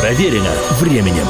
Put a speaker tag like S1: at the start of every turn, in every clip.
S1: Проверено временем.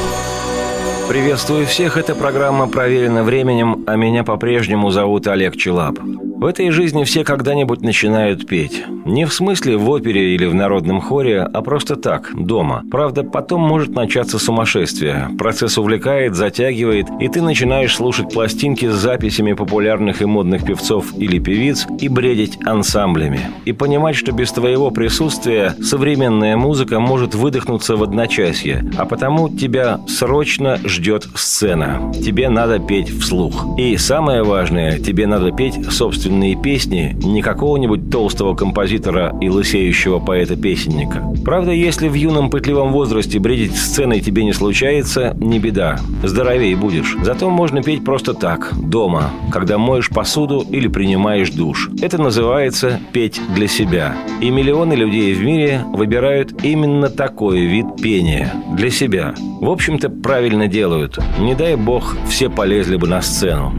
S2: Приветствую всех, это программа «Проверено временем», а меня по-прежнему зовут Олег Челап. В этой жизни все когда-нибудь начинают петь. Не в смысле в опере или в народном хоре, а просто так, дома. Правда, потом может начаться сумасшествие. Процесс увлекает, затягивает, и ты начинаешь слушать пластинки с записями популярных и модных певцов или певиц и бредить ансамблями. И понимать, что без твоего присутствия современная музыка может выдохнуться в одночасье, а потому тебя срочно ждет сцена. Тебе надо петь вслух. И самое важное, тебе надо петь собственно собственные песни не какого-нибудь толстого композитора и лысеющего поэта-песенника. Правда, если в юном пытливом возрасте бредить сценой тебе не случается, не беда. Здоровее будешь. Зато можно петь просто так, дома, когда моешь посуду или принимаешь душ. Это называется «петь для себя». И миллионы людей в мире выбирают именно такой вид пения – для себя. В общем-то, правильно делают. Не дай бог, все полезли бы на сцену.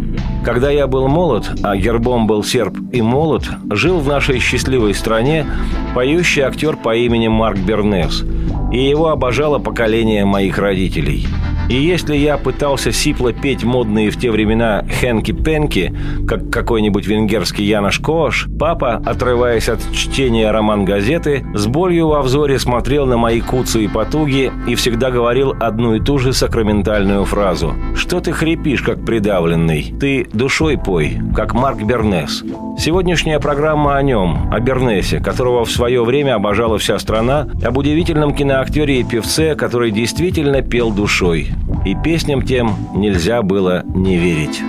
S2: Когда я был молод, а гербом был серп и молот, жил в нашей счастливой стране поющий актер по имени Марк Бернес, и его обожало поколение моих родителей – и если я пытался сипло петь модные в те времена «хенки-пенки», как какой-нибудь венгерский Янош Кош, папа, отрываясь от чтения роман-газеты, с болью во взоре смотрел на мои куцы и потуги и всегда говорил одну и ту же сакраментальную фразу. «Что ты хрипишь, как придавленный? Ты душой пой, как Марк Бернес». Сегодняшняя программа о нем, о Бернесе, которого в свое время обожала вся страна, об удивительном киноактере и певце, который действительно пел душой. И песням тем нельзя было не верить.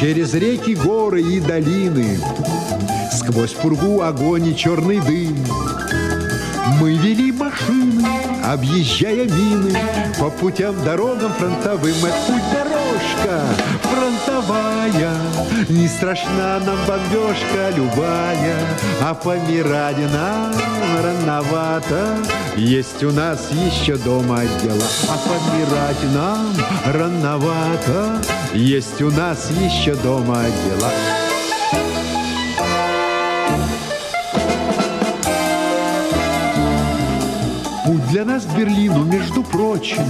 S3: Через реки, горы и долины Сквозь пургу огонь и черный дым Мы вели машины, объезжая мины По путям, дорогам фронтовым Это путь дорожка фронтовая Не страшна нам бомбежка любая А помирать нам рановато. Есть у нас еще дома дела А помирать нам рановато. Есть у нас еще дома дела Путь для нас Берлину, между прочим,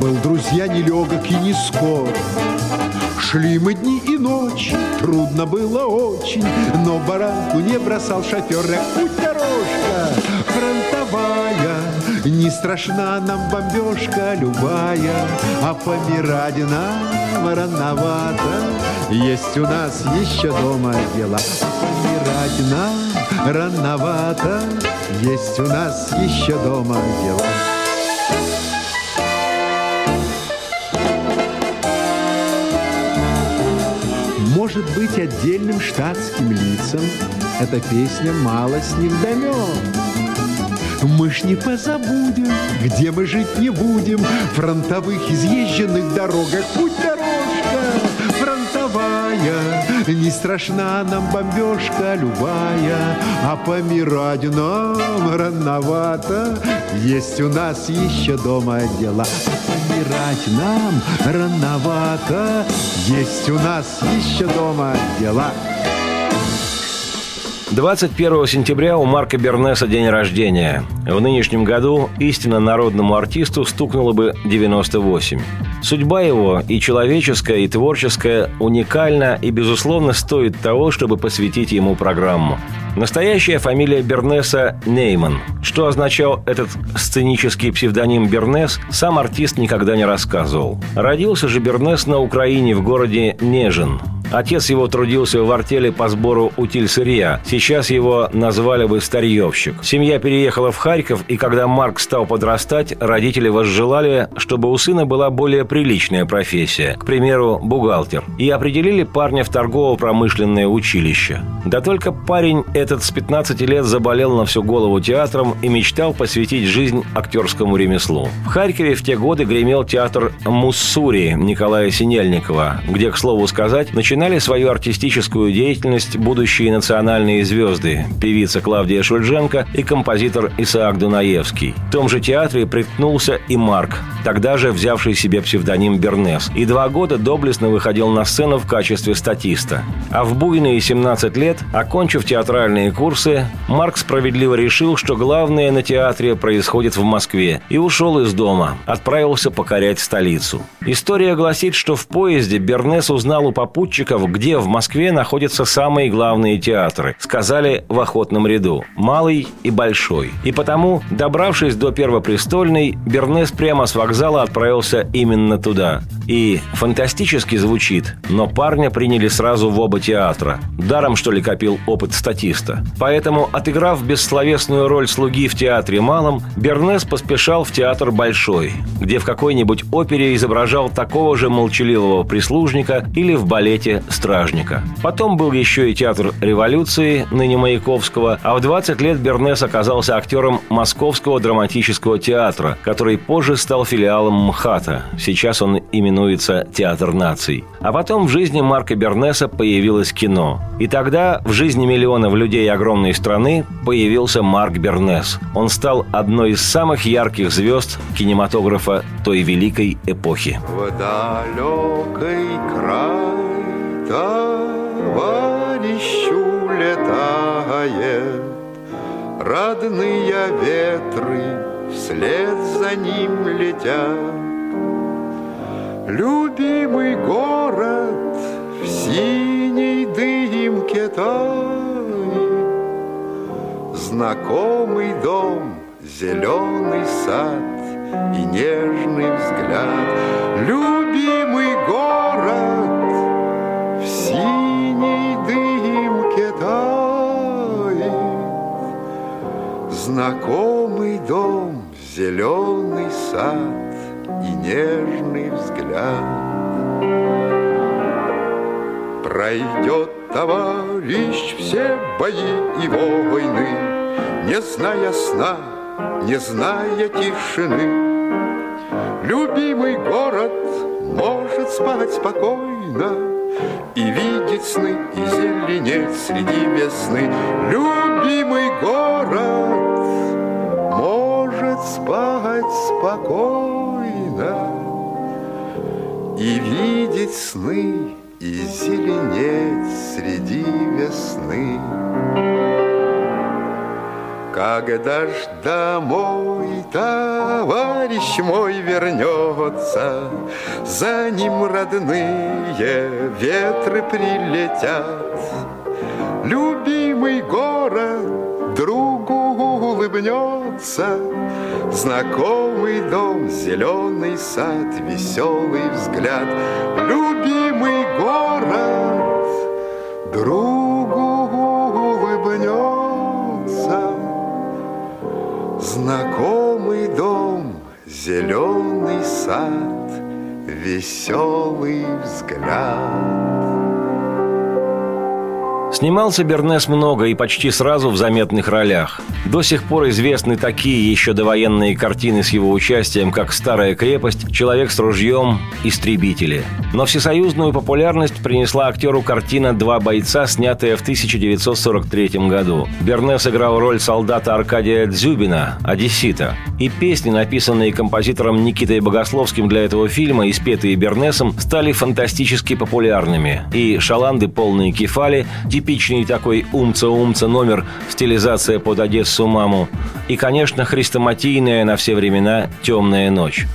S3: Был, друзья, нелегок и не скор. Шли мы дни и ночи, трудно было очень, Но баранку не бросал шофер, путь дорожка фронтовая. Не страшна нам бомбежка любая, А помирать нам рановато. Есть у нас еще дома дела, А помирать нам рановато. Есть у нас еще дома дела. Может быть, отдельным штатским лицам Эта песня мало с ним вдомет. Мы ж не позабудем, где мы жить не будем, Фронтовых изъезженных дорогах путь дорожка фронтовая. Не страшна нам бомбежка любая, А помирать нам рановато. Есть у нас еще дома дела, помирать нам рановато. Есть у нас еще дома дела.
S2: 21 сентября у Марка Бернеса день рождения. В нынешнем году истинно народному артисту стукнуло бы 98. Судьба его и человеческая, и творческая уникальна и, безусловно, стоит того, чтобы посвятить ему программу. Настоящая фамилия Бернеса – Нейман. Что означал этот сценический псевдоним Бернес, сам артист никогда не рассказывал. Родился же Бернес на Украине в городе Нежин. Отец его трудился в артели по сбору утиль сырья. Сейчас его назвали бы старьевщик. Семья переехала в Харьков, и когда Марк стал подрастать, родители возжелали, чтобы у сына была более приличная профессия, к примеру, бухгалтер, и определили парня в торгово-промышленное училище. Да только парень этот с 15 лет заболел на всю голову театром и мечтал посвятить жизнь актерскому ремеслу. В Харькове в те годы гремел театр «Муссури» Николая Синельникова, где, к слову сказать, начинал начинали свою артистическую деятельность будущие национальные звезды – певица Клавдия Шульженко и композитор Исаак Дунаевский. В том же театре приткнулся и Марк, тогда же взявший себе псевдоним Бернес, и два года доблестно выходил на сцену в качестве статиста. А в буйные 17 лет, окончив театральные курсы, Марк справедливо решил, что главное на театре происходит в Москве, и ушел из дома, отправился покорять столицу. История гласит, что в поезде Бернес узнал у попутчиков, где в Москве находятся самые главные театры. Сказали в охотном ряду – Малый и Большой. И потому, добравшись до Первопрестольной, Бернес прямо с вокзала отправился именно туда. И фантастически звучит, но парня приняли сразу в оба театра. Даром, что ли, копил опыт статиста. Поэтому, отыграв бессловесную роль слуги в театре Малом, Бернес поспешал в театр Большой, где в какой-нибудь опере изображал такого же молчаливого прислужника или в балете стражника. Потом был еще и театр революции, ныне Маяковского, а в 20 лет Бернес оказался актером Московского драматического театра, который позже стал филиалом МХАТа. Сейчас он именуется Театр наций. А потом в жизни Марка Бернеса появилось кино. И тогда в жизни миллионов людей огромной страны появился Марк Бернес. Он стал одной из самых ярких звезд кинематографа той великой эпохи.
S3: В далекий край товарищу летает, Родные ветры вслед за ним летят. Любимый город в синей дымке тает, Знакомый дом, зеленый сад и нежный взгляд. Любимый Знакомый дом, зеленый сад и нежный взгляд. Пройдет товарищ все бои и войны, Не зная сна, не зная тишины. Любимый город может спать спокойно И видеть сны, и зеленеть среди весны. Любимый город спать спокойно И видеть сны, и зеленеть среди весны. Когда ж домой товарищ мой вернется, За ним родные ветры прилетят. Любимый улыбнется, Знакомый дом, зеленый сад, веселый взгляд. Любимый город другу улыбнется, Знакомый дом, зеленый сад, веселый взгляд.
S2: Снимался Бернес много и почти сразу в заметных ролях. До сих пор известны такие еще довоенные картины с его участием, как «Старая крепость», «Человек с ружьем», «Истребители». Но всесоюзную популярность принесла актеру картина «Два бойца», снятая в 1943 году. Бернес играл роль солдата Аркадия Дзюбина, одессита. И песни, написанные композитором Никитой Богословским для этого фильма и спетые Бернесом, стали фантастически популярными. И шаланды полные кефали, типичный такой умца-умца номер, стилизация под Одессу маму. И, конечно, хрестоматийная на все времена «Темная ночь».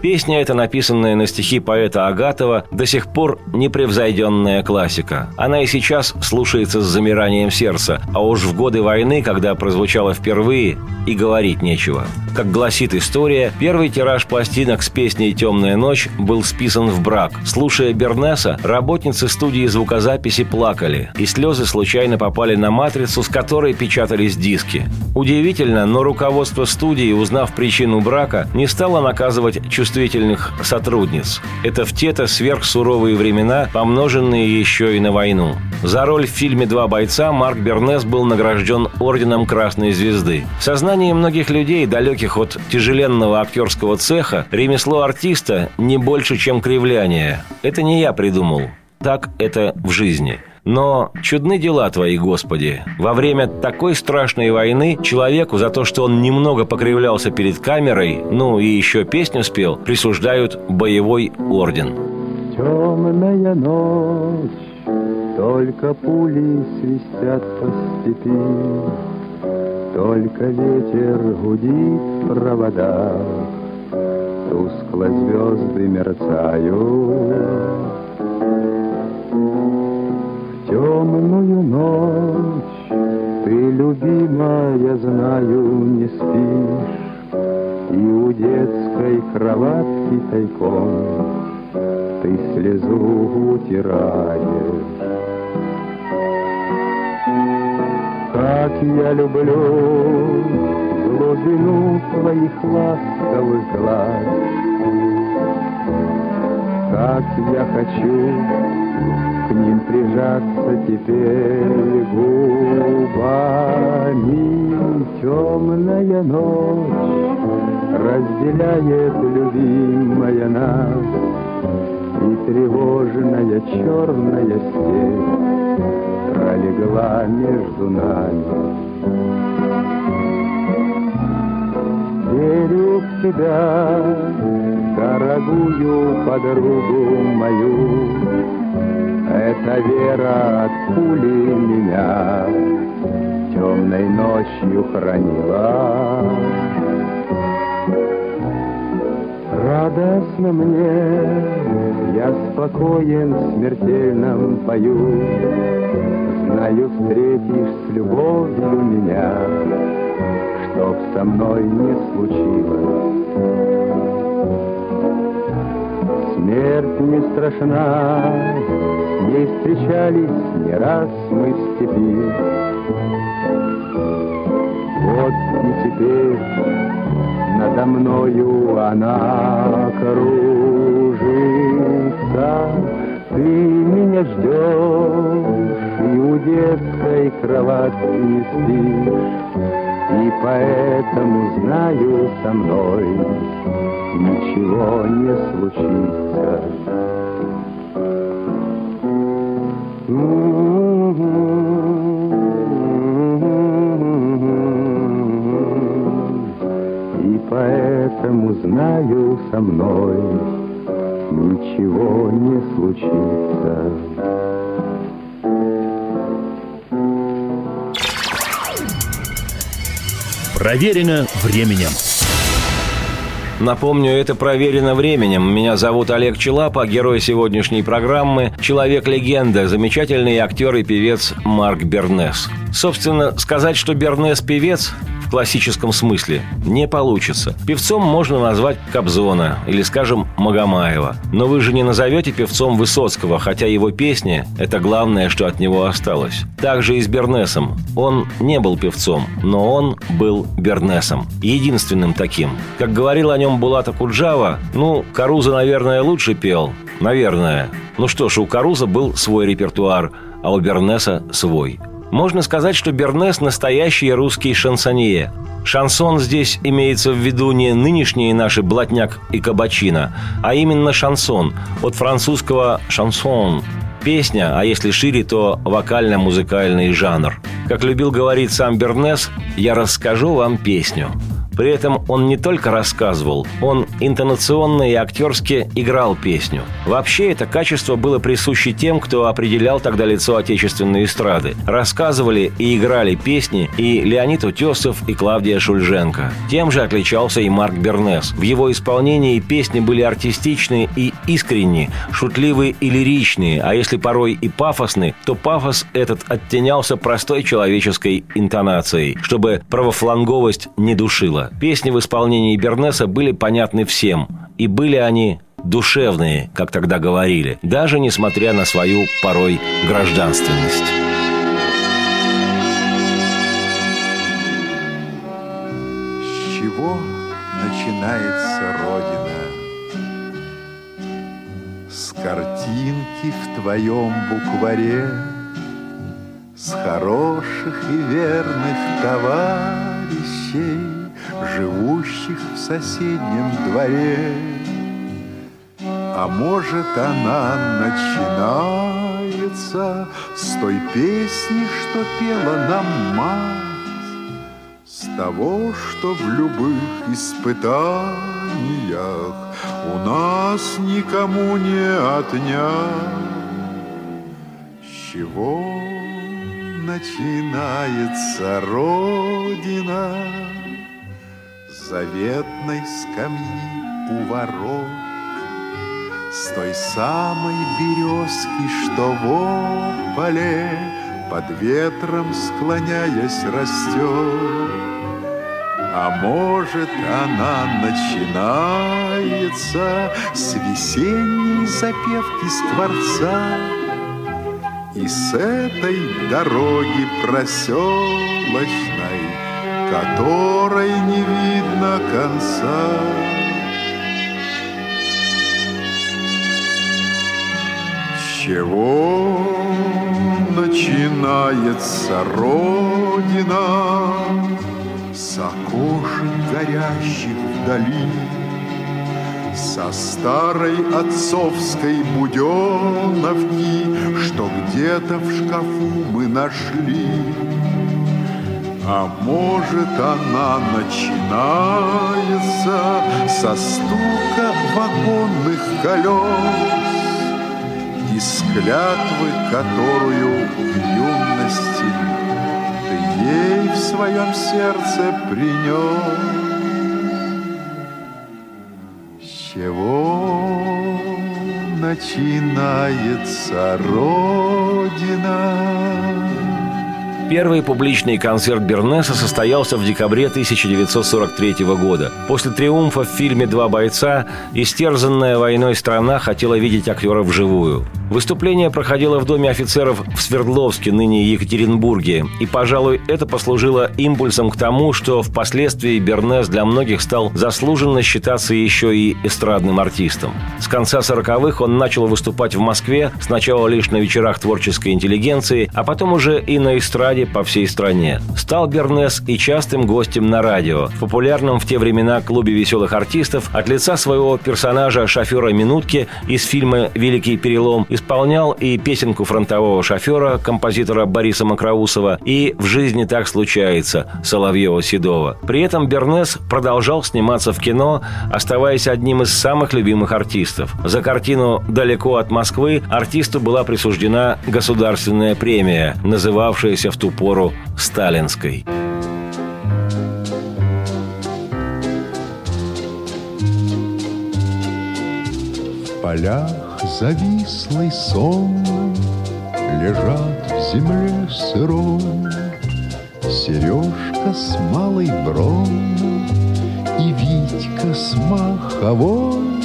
S2: Песня эта, написанная на стихи поэта Агатова, до сих пор непревзойденная классика. Она и сейчас слушается с замиранием сердца, а уж в годы войны, когда прозвучала впервые, и говорить нечего. Как гласит история, первый тираж пластинок с песней «Темная ночь» был списан в брак. Слушая Бернеса, работницы студии звукозаписи плакали, и слезы случайно попали на матрицу, с которой печатались диски. Удивительно, но руководство студии, узнав причину брака, не стало наказывать чувствительность чувствительных сотрудниц. Это в те-то сверхсуровые времена, помноженные еще и на войну. За роль в фильме «Два бойца» Марк Бернес был награжден Орденом Красной Звезды. В сознании многих людей, далеких от тяжеленного актерского цеха, ремесло артиста не больше, чем кривляние. Это не я придумал. Так это в жизни. Но чудны дела твои, Господи. Во время такой страшной войны человеку за то, что он немного покривлялся перед камерой, ну и еще песню спел, присуждают боевой орден.
S4: Темная ночь, только пули свистят по степи, Только ветер гудит в проводах, Тускло звезды мерцают. Темную ночь. Ты, любимая, знаю, не спишь, И у детской кроватки тайком ты слезу утираешь. Как я люблю глубину твоих ласковых глаз, Как я хочу к ним прижаться теперь губами. Темная ночь разделяет любимая нас, И тревожная черная степь пролегла между нами. Верю в тебя, дорогую подругу мою, Эта вера от пули меня темной ночью хранила. Радостно мне, я спокоен в смертельном бою, Знаю, встретишь с любовью меня, Чтоб со мной не случилось. Смерть не страшна, с ней встречались не раз мы в степи. Вот и теперь надо мною она кружится, ты меня ждешь, и у детской кроватки не спишь, И поэтому знаю со мной ничего не случится. И поэтому знаю со мной ничего не случится.
S1: Проверено временем.
S2: Напомню, это проверено временем. Меня зовут Олег Челапа, герой сегодняшней программы, человек-легенда, замечательный актер и певец Марк Бернес. Собственно, сказать, что Бернес певец, в классическом смысле не получится. Певцом можно назвать Кобзона или, скажем, Магомаева. Но вы же не назовете певцом Высоцкого, хотя его песни – это главное, что от него осталось. Также и с Бернесом. Он не был певцом, но он был Бернесом. Единственным таким. Как говорил о нем Булата Куджава, ну, Каруза, наверное, лучше пел. Наверное. Ну что ж, у Каруза был свой репертуар, а у Бернеса свой – можно сказать, что Бернес – настоящий русский шансонье. Шансон здесь имеется в виду не нынешние наши блатняк и кабачина, а именно шансон, от французского «шансон», песня, а если шире, то вокально-музыкальный жанр. Как любил говорить сам Бернес, «Я расскажу вам песню». При этом он не только рассказывал, он интонационно и актерски играл песню. Вообще это качество было присуще тем, кто определял тогда лицо отечественной эстрады. Рассказывали и играли песни и Леонид Утесов, и Клавдия Шульженко. Тем же отличался и Марк Бернес. В его исполнении песни были артистичные и искренние, шутливые и лиричные, а если порой и пафосны, то пафос этот оттенялся простой человеческой интонацией, чтобы правофланговость не душила. Песни в исполнении Бернеса были понятны всем, и были они душевные, как тогда говорили, даже несмотря на свою порой гражданственность.
S5: С чего начинается Родина? С картинки в твоем букваре, С хороших и верных товарищей, живущих в соседнем дворе.
S3: А может, она начинается С той песни, что пела нам мать, С того, что в любых испытаниях У нас никому не отнять. Чего начинается Родина Заветной скамьи у ворот С той самой березки, что в поле Под ветром склоняясь растет а может, она начинается С весенней запевки скворца и с этой дороги проселочной, Которой не видно конца. С чего начинается Родина? С окошек горящих вдали, со старой отцовской буденовки, Что где-то в шкафу мы нашли. А может, она начинается Со стука вагонных колес И с клятвы, которую в юности Ты ей в своем сердце принес. чего начинается Родина?
S2: Первый публичный концерт Бернеса состоялся в декабре 1943 года. После триумфа в фильме «Два бойца» истерзанная войной страна хотела видеть актера вживую. Выступление проходило в Доме офицеров в Свердловске, ныне Екатеринбурге, и, пожалуй, это послужило импульсом к тому, что впоследствии Бернес для многих стал заслуженно считаться еще и эстрадным артистом. С конца 40-х он начал выступать в Москве, сначала лишь на вечерах творческой интеллигенции, а потом уже и на эстраде по всей стране. Стал Бернес и частым гостем на радио, в популярном в те времена клубе веселых артистов, от лица своего персонажа шофера Минутки из фильма «Великий перелом» исполнял и песенку фронтового шофера, композитора Бориса Макроусова, и «В жизни так случается» Соловьева-Седова. При этом Бернес продолжал сниматься в кино, оставаясь одним из самых любимых артистов. За картину «Далеко от Москвы» артисту была присуждена государственная премия, называвшаяся в ту пору «Сталинской».
S3: Полях завислой сонной Лежат в земле сырой Сережка с малой бронной И Витька с маховой.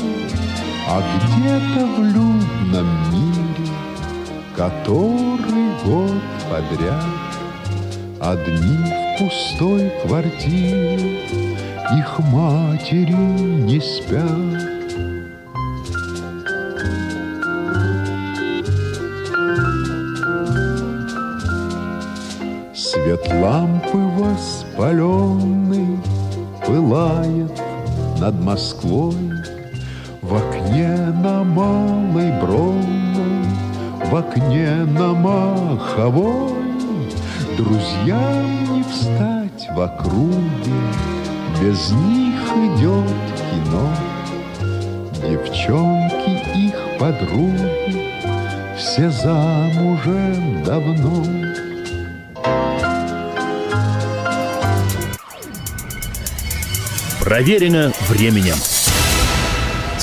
S3: А где-то в людном мире Который год подряд Одни в пустой квартире Их матери не спят лампы воспаленный Пылает над Москвой. В окне на Малой Бронной В окне на Маховой. Друзьям не встать в округе Без них идет кино. Девчонки их подруги Все замужем давно
S1: Проверено временем.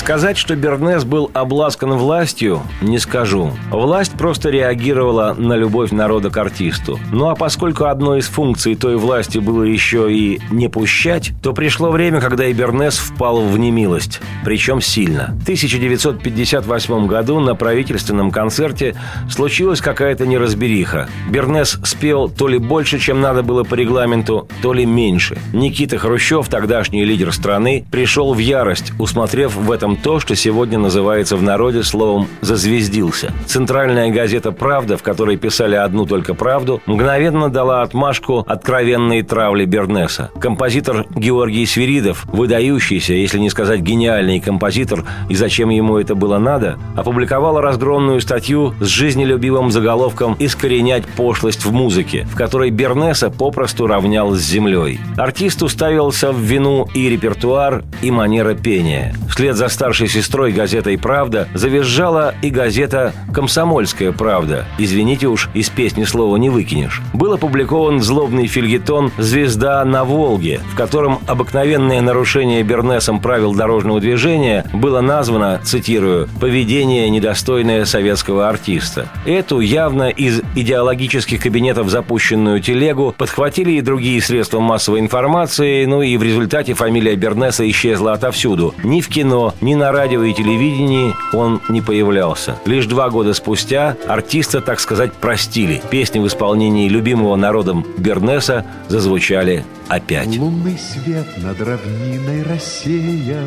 S2: Сказать, что Бернес был обласкан властью, не скажу. Власть просто реагировала на любовь народа к артисту. Ну а поскольку одной из функций той власти было еще и не пущать, то пришло время, когда и Бернес впал в немилость. Причем сильно. В 1958 году на правительственном концерте случилась какая-то неразбериха. Бернес спел то ли больше, чем надо было по регламенту, то ли меньше. Никита Хрущев, тогдашний лидер страны, пришел в ярость, усмотрев в этом автором то, что сегодня называется в народе словом «зазвездился». Центральная газета «Правда», в которой писали одну только правду, мгновенно дала отмашку откровенной травли Бернеса. Композитор Георгий Свиридов, выдающийся, если не сказать гениальный композитор, и зачем ему это было надо, опубликовал разгромную статью с жизнелюбивым заголовком «Искоренять пошлость в музыке», в которой Бернеса попросту равнял с землей. Артисту ставился в вину и репертуар, и манера пения. Вслед за старшей сестрой газетой «Правда» завизжала и газета «Комсомольская правда». Извините уж, из песни слова не выкинешь. Был опубликован злобный фильетон «Звезда на Волге», в котором обыкновенное нарушение Бернесом правил дорожного движения было названо, цитирую, «поведение, недостойное советского артиста». Эту явно из идеологических кабинетов запущенную телегу подхватили и другие средства массовой информации, ну и в результате фамилия Бернеса исчезла отовсюду. Ни в кино, ни на радио и телевидении он не появлялся. Лишь два года спустя артиста, так сказать, простили. Песни в исполнении любимого народом Бернеса зазвучали опять.
S3: Лунный свет над равниной рассея,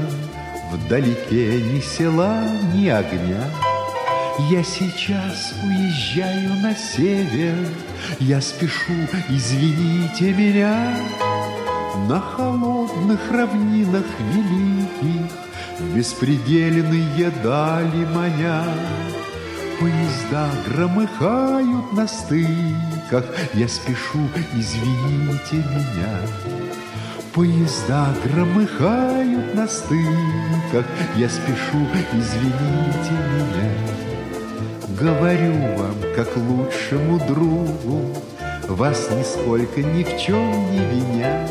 S3: Вдалеке ни села, ни огня. Я сейчас уезжаю на север, Я спешу, извините меня. На холодных равнинах великих Беспредельные дали маня. Поезда громыхают на стыках, Я спешу, извините меня. Поезда громыхают на стыках, Я спешу, извините меня. Говорю вам, как лучшему другу, Вас нисколько ни в чем не виня.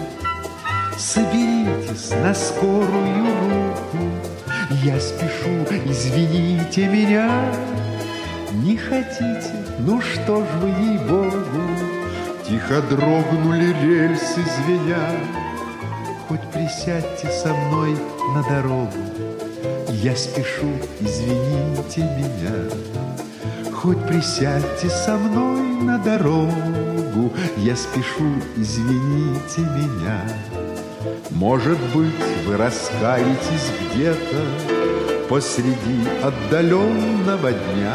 S3: Соберитесь на скорую руку, Я спешу, извините меня. Не хотите, ну что ж вы, ей-богу, Тихо дрогнули рельсы звеня. Хоть присядьте со мной на дорогу, Я спешу, извините меня. Хоть присядьте со мной на дорогу, Я спешу, извините меня. Может быть, вы раскаетесь где-то Посреди отдаленного дня.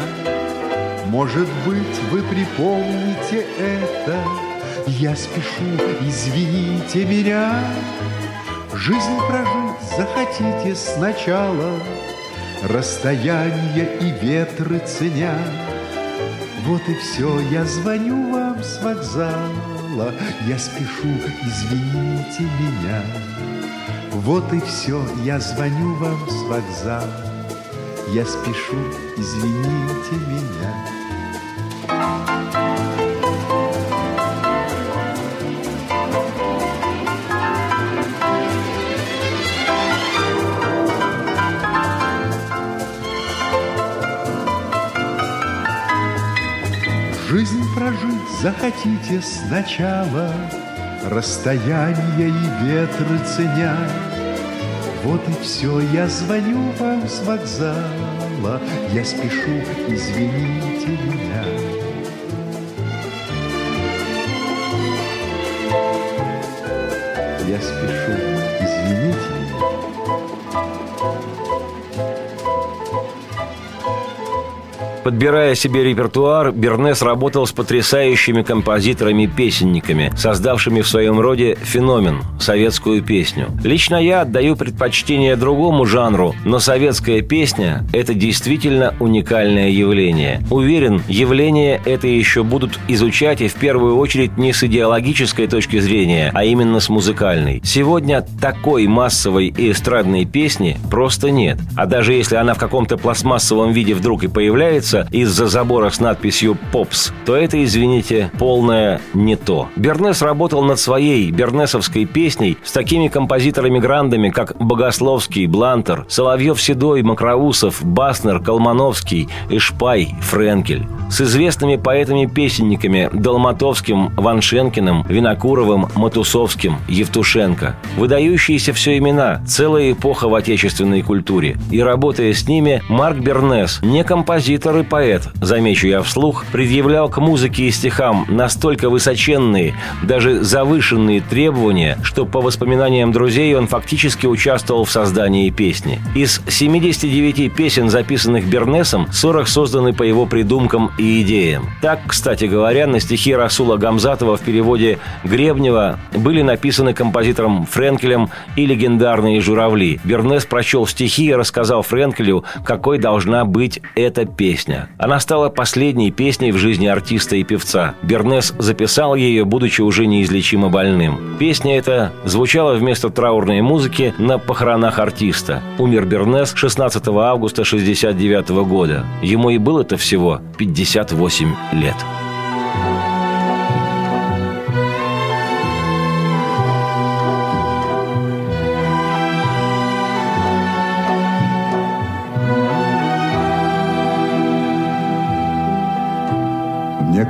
S3: Может быть, вы припомните это, Я спешу, извините меня. Жизнь прожить захотите сначала, Расстояние и ветры ценя. Вот и все, я звоню вам с вокзала, Я спешу, извините меня. Вот и все, я звоню вам с вокзала, Я спешу, извините меня. Жизнь прожить захотите сначала, Расстояние и ветры ценя. Вот и все, я звоню вам с вокзала, Я спешу, извините меня.
S2: Подбирая себе репертуар, Бернес работал с потрясающими композиторами-песенниками, создавшими в своем роде феномен – советскую песню. Лично я отдаю предпочтение другому жанру, но советская песня – это действительно уникальное явление. Уверен, явление это еще будут изучать и в первую очередь не с идеологической точки зрения, а именно с музыкальной. Сегодня такой массовой и эстрадной песни просто нет. А даже если она в каком-то пластмассовом виде вдруг и появляется, из-за забора с надписью «Попс», то это, извините, полное не то. Бернес работал над своей бернесовской песней с такими композиторами-грандами, как Богословский, Блантер, Соловьев-Седой, Макроусов, Баснер, Колмановский, Ишпай, Френкель. С известными поэтами-песенниками Долматовским, Ваншенкиным, Винокуровым, Матусовским, Евтушенко. Выдающиеся все имена, целая эпоха в отечественной культуре. И работая с ними, Марк Бернес не композитор Добрый поэт, замечу я вслух, предъявлял к музыке и стихам настолько высоченные, даже завышенные требования, что по воспоминаниям друзей он фактически участвовал в создании песни. Из 79 песен, записанных Бернесом, 40 созданы по его придумкам и идеям. Так, кстати говоря, на стихи Расула Гамзатова в переводе Гребнева были написаны композитором Френкелем и легендарные «Журавли». Бернес прочел стихи и рассказал Френкелю, какой должна быть эта песня. Она стала последней песней в жизни артиста и певца. Бернес записал ее, будучи уже неизлечимо больным. Песня эта звучала вместо траурной музыки на похоронах артиста. Умер Бернес 16 августа 1969 года. Ему и было-то всего 58 лет.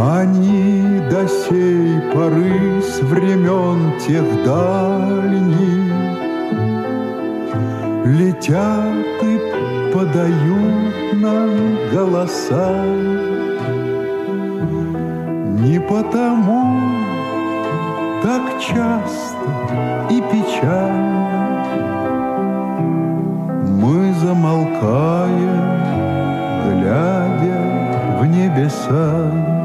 S3: они до сей поры с времен тех дальних Летят и подают нам голоса Не потому так часто и печально Мы замолкаем, глядя в небеса.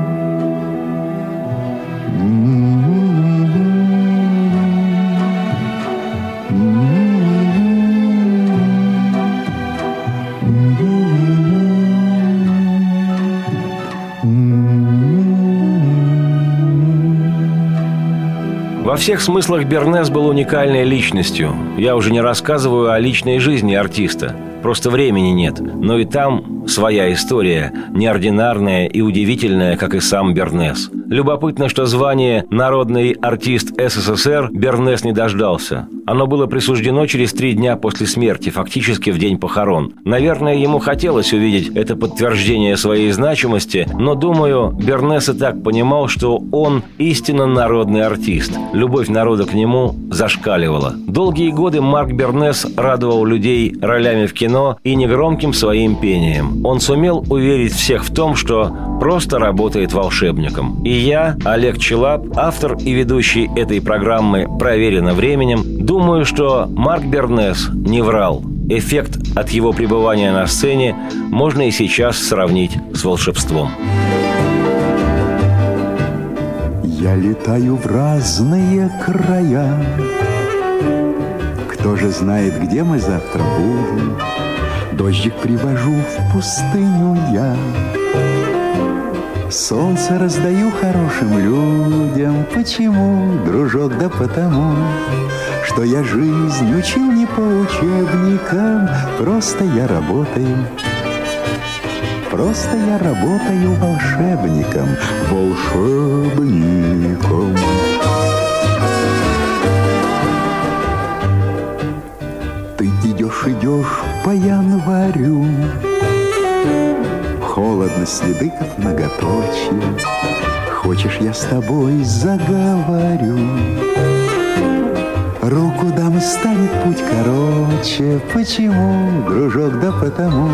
S2: Во всех смыслах Бернес был уникальной личностью. Я уже не рассказываю о личной жизни артиста. Просто времени нет. Но и там своя история, неординарная и удивительная, как и сам Бернес. Любопытно, что звание «Народный артист СССР» Бернес не дождался. Оно было присуждено через три дня после смерти, фактически в день похорон. Наверное, ему хотелось увидеть это подтверждение своей значимости, но, думаю, Бернес и так понимал, что он истинно народный артист. Любовь народа к нему зашкаливала. Долгие годы Марк Бернес радовал людей ролями в кино и негромким своим пением. Он сумел уверить всех в том, что просто работает волшебником. И я, Олег Челап, автор и ведущий этой программы «Проверено временем», думаю, что Марк Бернес не врал. Эффект от его пребывания на сцене можно и сейчас сравнить с волшебством.
S3: Я летаю в разные края. Кто же знает, где мы завтра будем? Дождик привожу в пустыню я. Солнце раздаю хорошим людям. Почему, дружок, да потому, что я жизнь учил не по учебникам, просто я работаю. Просто я работаю волшебником, волшебником. Ты идешь, идешь по январю, Холодно следы, как многоточие. Хочешь, я с тобой заговорю? Руку дам, станет путь короче. Почему, дружок, да потому,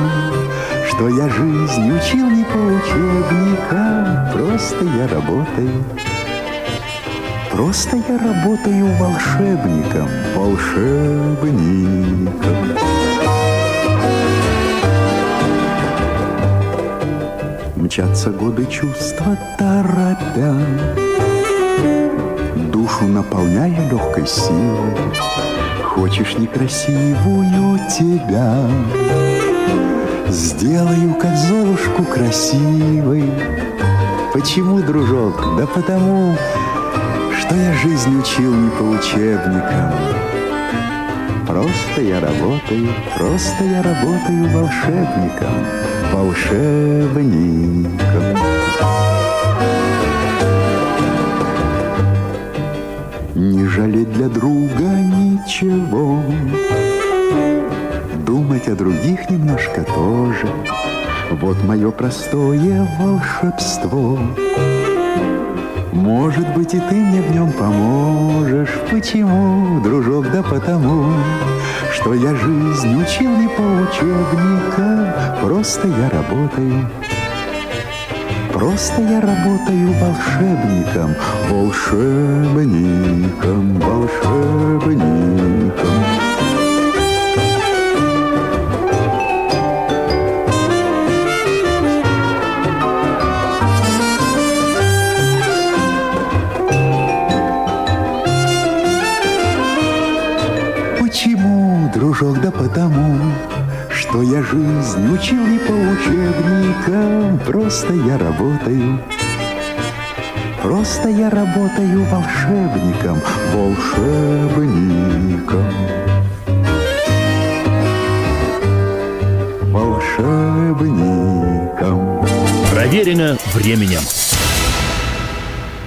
S3: что я жизнь учил не по учебникам, просто я работаю. Просто я работаю волшебником, волшебником. Мчатся годы чувства торопя, Душу наполняя легкой силой. Хочешь некрасивую тебя, Сделаю, как Золушку, красивой. Почему, дружок? Да потому, что я жизнь учил не по учебникам, Просто я работаю, просто я работаю волшебником, волшебником. Не жалеть для друга ничего, Думать о других немножко тоже. Вот мое простое волшебство. Может быть, и ты мне в нем поможешь. Почему, дружок, да потому, что я жизнь учил не по учебникам, просто я работаю. Просто я работаю волшебником, волшебником, волшебником. Что я жизнь учил не по учебникам, просто я работаю. Просто я работаю волшебником, волшебником. Волшебником.
S1: Проверено временем.